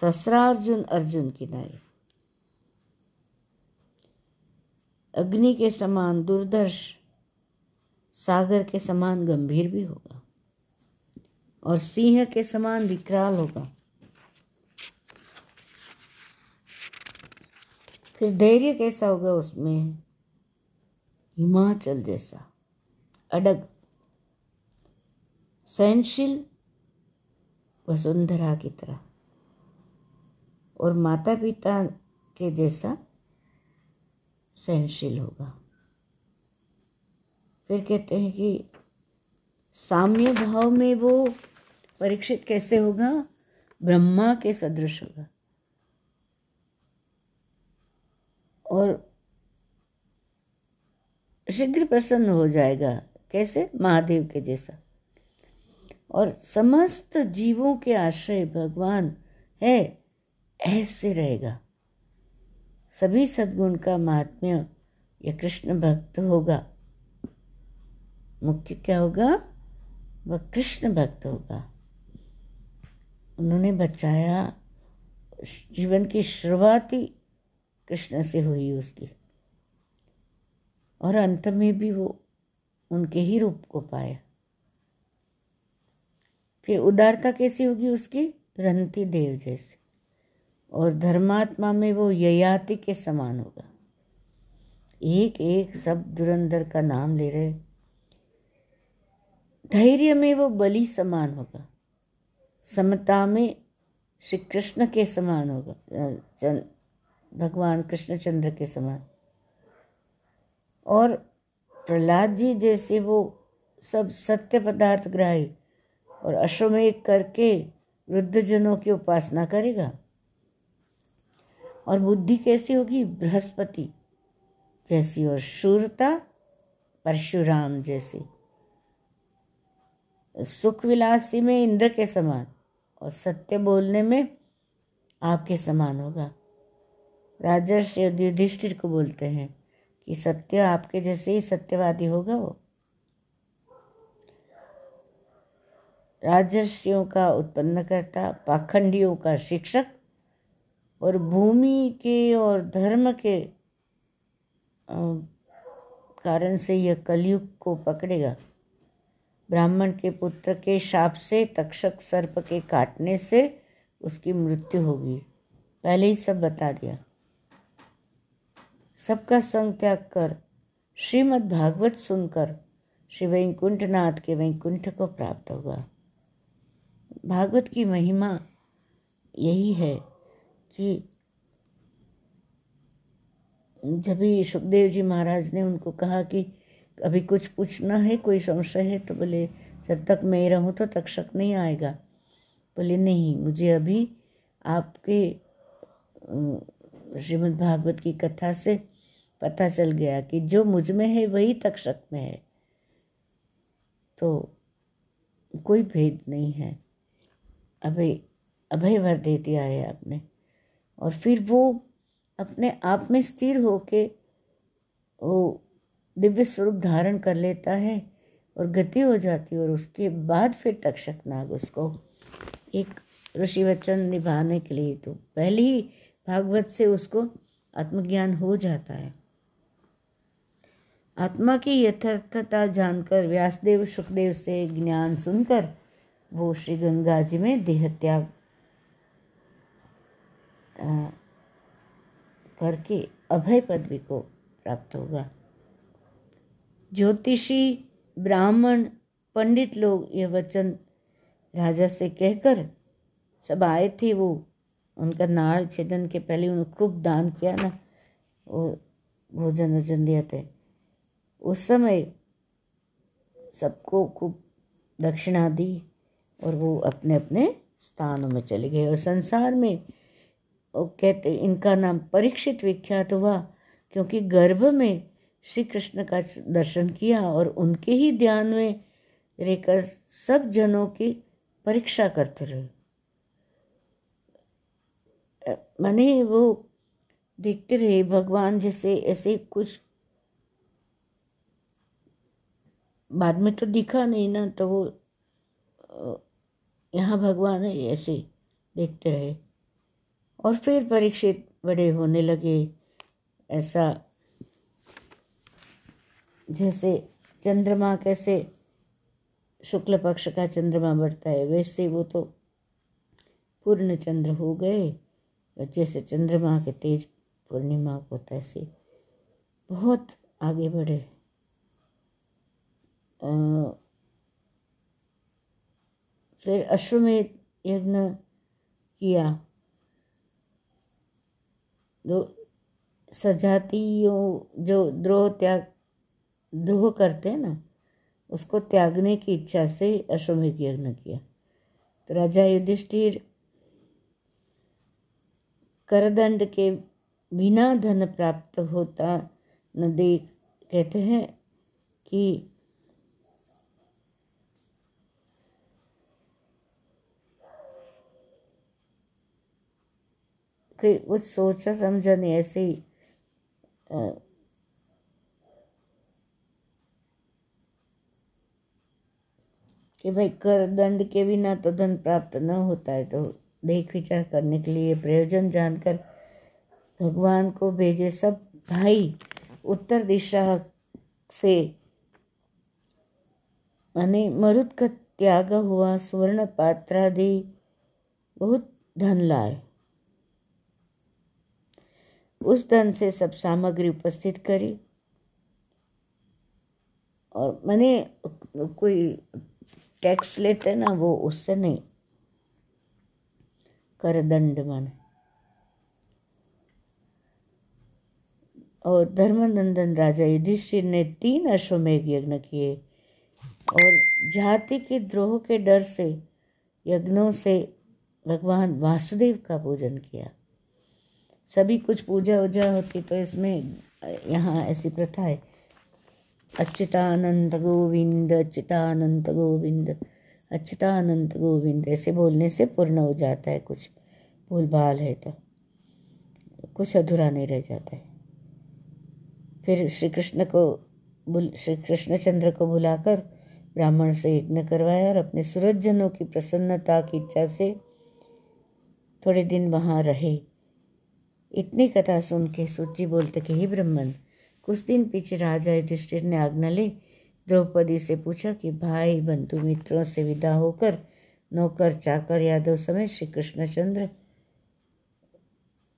ससरार्जुन अर्जुन की नाई अग्नि के समान दुर्दर्श, सागर के समान गंभीर भी होगा। और सिंह के समान विकराल होगा। फिर धैर्य कैसा होगा उसमें? हिमाचल जैसा। अडग। सहनशील वसुंधरा की तरह। और माता पिता के जैसा सहनशील होगा। फिर कहते हैं कि साम्य भाव में वो परीक्षित कैसे होगा? ब्रह्मा के सदृश होगा। और शीघ्र प्रसन्न हो जाएगा। कैसे? महादेव के जैसा। और समस्त जीवों के आश्रय भगवान है, ऐसे रहेगा। सभी सद्गुण का महात्म्य या कृष्ण भक्त होगा। मुख्य क्या होगा? वह कृष्ण भक्त होगा। उन्होंने बचाया, जीवन की शुरुआत ही कृष्ण से हुई उसकी। और अंत में भी वो उनके ही रूप को पाया। फिर उदारता कैसी होगी उसकी? रंती देव जैसे। और धर्मात्मा में वो ययाति के समान होगा। एक एक सब दुरंदर का नाम ले रहे। धैर्य में वो बलि समान होगा। समता में श्री कृष्ण के समान होगा भगवान कृष्णचंद्र के समान। और प्रहलाद जी जैसे वो सब सत्य पदार्थ ग्राही और अश्वमेघ करके वृद्धजनों की उपासना करेगा। और बुद्धि कैसी होगी? बृहस्पति जैसी और शूरता परशुराम जैसी। सुख विलासी में इंद्र के समान। और सत्य बोलने में आपके समान होगा। राजर्षि युधिष्ठिर को बोलते हैं कि सत्य आपके जैसे ही सत्यवादी होगा वो। राजर्षियों का उत्पन्न करता पाखंडियों का शिक्षक और भूमि के और धर्म के कारण से यह कलयुग को पकड़ेगा। ब्राह्मण के पुत्र के शाप से, तक्षक सर्प के काटने से उसकी मृत्यु होगी। पहले ही सब बता दिया। सबका संग त्याग कर, श्रीमद् भागवत सुनकर श्री वैकुंठनाथ के वैकुंठ को प्राप्त होगा। भागवत की महिमा यही है कि जब भी सुखदेव जी महाराज ने उनको कहा कि अभी कुछ पूछना है, कोई संशय है तो बोले, जब तक मैं रहूँ तो तक्षक नहीं आएगा। बोले, नहीं, मुझे अभी आपके श्रीमद् भागवत की कथा से पता चल गया कि जो मुझमें है वही तक्षक में है। तो कोई भेद नहीं है। अभी अभय वर दे दिया है आपने। और फिर वो अपने आप में स्थिर होके वो दिव्य स्वरूप धारण कर लेता है और गति हो जाती है और उसके बाद फिर तक्षक नाग उसको एक ऋषि वचन निभाने के लिए तो पहले ही भागवत से उसको आत्मज्ञान हो जाता है। आत्मा की यथार्थता जानकर व्यासदेव, सुखदेव से ज्ञान सुनकर वो श्री गंगा जी में देह त्याग करके अभय पदवी को प्राप्त होगा। ज्योतिषी, ब्राह्मण, पंडित लोग ये वचन राजा से कहकर सब आए थे वो। उनका नाड़ छेदन के पहले उन्होंने खूब दान किया ना वो भोजन वोजन दिया थे। उस समय सबको खूब दक्षिणा दी और वो अपने अपने स्थानों में चले गए। और संसार में वो कहते इनका नाम परीक्षित विख्यात हुआ, क्योंकि गर्भ में श्री कृष्ण का दर्शन किया और उनके ही ध्यान में रहकर सब जनों की परीक्षा करते रहे। मैंने वो देखते रहे, भगवान जैसे ऐसे कुछ बाद में तो दिखा नहीं ना तो वो यहाँ भगवान है, ऐसे देखते रहे। और फिर परीक्षित बड़े होने लगे, ऐसा जैसे चंद्रमा कैसे शुक्ल पक्ष का चंद्रमा बढ़ता है, वैसे वो तो पूर्ण चंद्र हो गए। जैसे चंद्रमा के तेज पूर्णिमा को तैसे बहुत आगे बढ़े। फिर अश्वमेध यज्ञ किया। दो सजातियों, जो द्रोह त्याग द्रोह करते हैं ना, उसको त्यागने की इच्छा से अश्वमेध यज्ञ किया। तो राजा युधिष्ठिर करदंड के बिना धन प्राप्त होता न देख, कहते हैं कि कि कुछ सोचा समझा नहीं, ऐसे ही कि भाई कर दंड के बिना तो धन प्राप्त न होता है। तो देख विचार करने के लिए प्रयोजन जानकर भगवान को भेजे सब भाई उत्तर दिशा से। माने मरुद का त्याग हुआ, स्वर्ण पात्रादि बहुत धन लाए। उस धन से सब सामग्री उपस्थित करी। और मैंने कोई टैक्स लेते ना वो उससे नहीं। कर दंड माने। और धर्मनंदन राजा युधिष्ठिर ने तीन अश्वमेघ यज्ञ किए। और जाति के द्रोह के डर से, यज्ञों से भगवान वासुदेव का पूजन किया। सभी कुछ पूजा वूजा होती तो इसमें यहाँ ऐसी प्रथा है। अच्युतानंद गोविंद अच्युतानंद गोविंद अच्युतानंद गोविंद। ऐसे बोलने से पूर्ण हो जाता है कुछ। भूल भाल है तो कुछ अधूरा नहीं रह जाता है। फिर श्री कृष्ण को बुल श्री कृष्णचंद्र को बुलाकर ब्राह्मण से यज्ञ करवाया और अपने सूरजनों की प्रसन्नता की इच्छा से थोड़े दिन वहाँ रहे। इतनी कथा सुन के, सूची बोलते कि ही ब्रह्मन कुछ दिन पीछे राजा युधिष्ठिर ने आज्ञा ली। द्रौपदी से पूछा कि, भाई, बंधु मित्रों से विदा होकर नौकर, चाकर, यादव समय श्री कृष्णचंद्र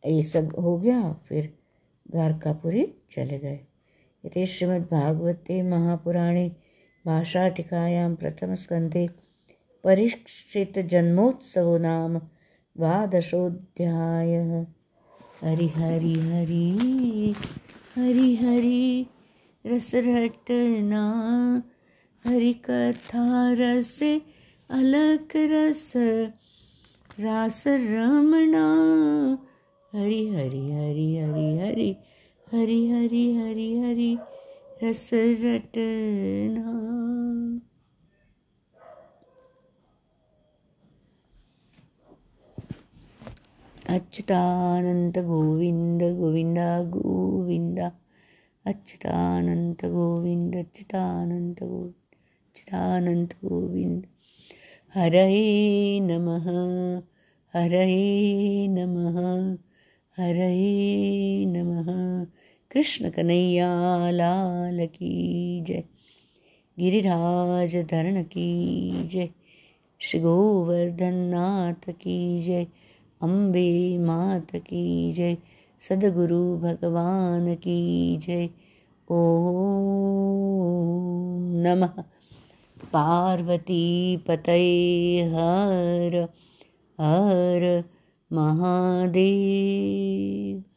ये सब हो गया। फिर द्वारकापुरी चले गए। ये श्रीमद् भागवते महापुराणे भाषा टीकायां प्रथम स्कंदे परीक्षित जन्मोत्सव नाम द्वादशोध्याय हरि। हरि हरि रस रटना, हरि कथा रस अलक रस, रास रमणा हरि हरि हरि हरि हरि हरि हरि हरि हरि रस रटना। अच्युतानंत गोविंद गोविंद गोविंद अच्युतानंत गोविंद अच्युतानंत गोविंद अच्युतानंत गोविंद हरये नमः हरये नमः हरये नमः। कृष्ण कन्हैया लाल की जय। गिरिराज धरण की जय। श्री गोवर्धन नाथ की जय अम्बे मात की जय। सदगुरु भगवान की जय। ओ नमः। पार्वती पतये हर हर महादेव।